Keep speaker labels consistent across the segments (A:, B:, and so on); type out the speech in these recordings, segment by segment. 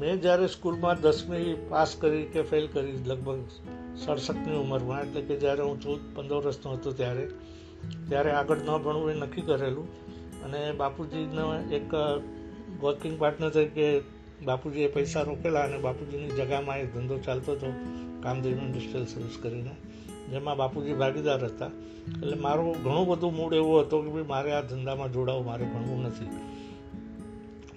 A: જ્યારે સ્કૂલમાં દસમી પાસ કરી કે ફેલ કરી લગભગ સડસઠની ઉંમરમાં, એટલે કે જ્યારે હું ચૌદ પંદર વર્ષનો હતો ત્યારે ત્યારે આગળ ન ભણવું એ નક્કી કરેલું. અને બાપુજીનો એક વર્કિંગ પાર્ટનર તરીકે બાપુજીએ પૈસા રોકેલા અને બાપુજીની જગામાં એ ધંધો ચાલતો હતો કામદેવ ઇન્ડસ્ટ્રીયલ સર્વિસ કરીને, જેમાં બાપુજી ભાગીદાર હતા. એટલે મારું ઘણું બધું મૂડ એવો હતો કે ભાઈ મારે આ ધંધામાં જોડાવું, મારે ભણવું નથી.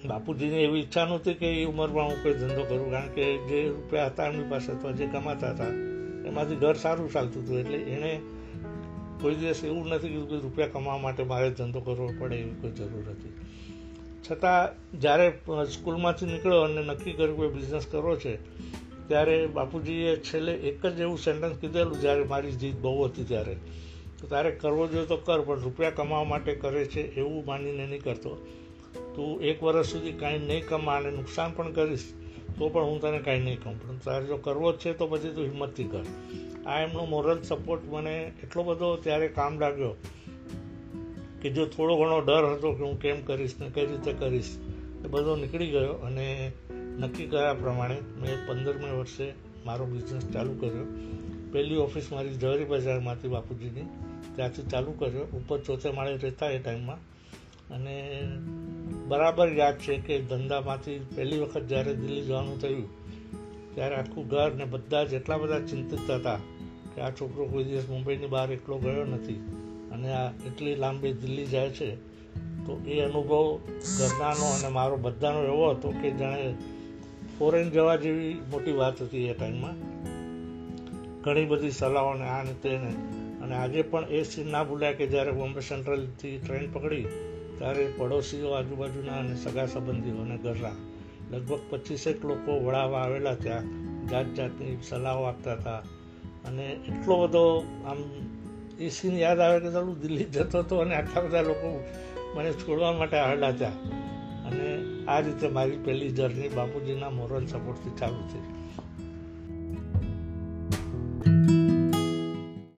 A: બાપુજીને એવી ઈચ્છા નહોતી કે એ ઉંમરમાં હું કોઈ ધંધો કરું, કારણ કે જે રૂપિયા હતા એમની પાસે અથવા જે કમાતા હતા, એમાંથી ઘર સારું ચાલતું હતું. એટલે એણે કોઈ દિવસ એવું નથી કીધું કે રૂપિયા કમાવા માટે મારે ધંધો કરવો પડે એવી કોઈ જરૂર હતી. છતાં જ્યારે સ્કૂલમાંથી નીકળ્યો અને નક્કી કર્યું કે બિઝનેસ કરવો છે, ત્યારે બાપુજીએ છેલ્લે એક જ એવું સેન્ટેન્સ કીધેલું જ્યારે મારી જીત બહુ હતી ત્યારે. તો તારે કરવો જોઈએ તો કર, પણ રૂપિયા કમાવા માટે કરે છે એવું માનીને નહીં કરતો. તું એક વર્ષ સુધી કાંઈ નહીં કમા અને નુકસાન પણ કરીશ, તો પણ હું તને કાંઈ નહીં કહું. પણ તારે જો કરવો જ છે, તો પછી તું હિંમતથી કર. આ એમનો મોરલ સપોર્ટ મને એટલો બધો ત્યારે કામ લાગ્યો કે જો થોડો ઘણો ડર હતો કે હું કેમ કરીશ ને કઈ રીતે કરીશ, એ બધો નીકળી ગયો અને નક્કી કર્યા પ્રમાણે મેં પંદરમી વર્ષે મારો બિઝનેસ ચાલુ કર્યો. પહેલી ઓફિસ મારી જવેરી બજારમાંથી બાપુજીની, ત્યાંથી ચાલુ કર્યો. ઉપર ચોથે માળે રહેતા એ ટાઈમમાં અને બરાબર યાદ છે કે ધંધામાંથી પહેલી વખત જ્યારે દિલ્હી જવાનું થયું, ત્યારે આખું ઘર ને બધા જ એટલા બધા ચિંતિત હતા કે આ છોકરો કોઈ દિવસ મુંબઈની બહાર એકલો ગયો નથી. અને આ એટલી લાંબી દિલ્હી જાય છે, તો એ અનુભવ ઘરનાનો અને મારો બધાનો એવો હતો કે જાણે ફોરેન જવા જેવી મોટી વાત હતી એ ટાઈમમાં ઘણી બધી સલાહો ને આ ને તેને. અને આજે પણ એ સીન ના ભૂલ્યા કે જ્યારે બોમ્બે સેન્ટ્રલથી ટ્રેન પકડી ત્યારે પડોશીઓ આજુબાજુના અને સગા સંબંધીઓને ગરરા. લગભગ પચીસેક લોકો વળાવવા આવેલા ત્યાં જાત જાતની સલાહો આપતા હતા. અને એટલો બધો, આમ, એ સીન યાદ આવે કે ચાલુ દિલ્હી જતો હતો અને આટલા બધા લોકો મને છોડવા માટે આવેલા હતા અને આ રીતે મારી પહેલી જર્ની બાપુજીના મોરલ સપોર્ટથી ચાલુ થઈ.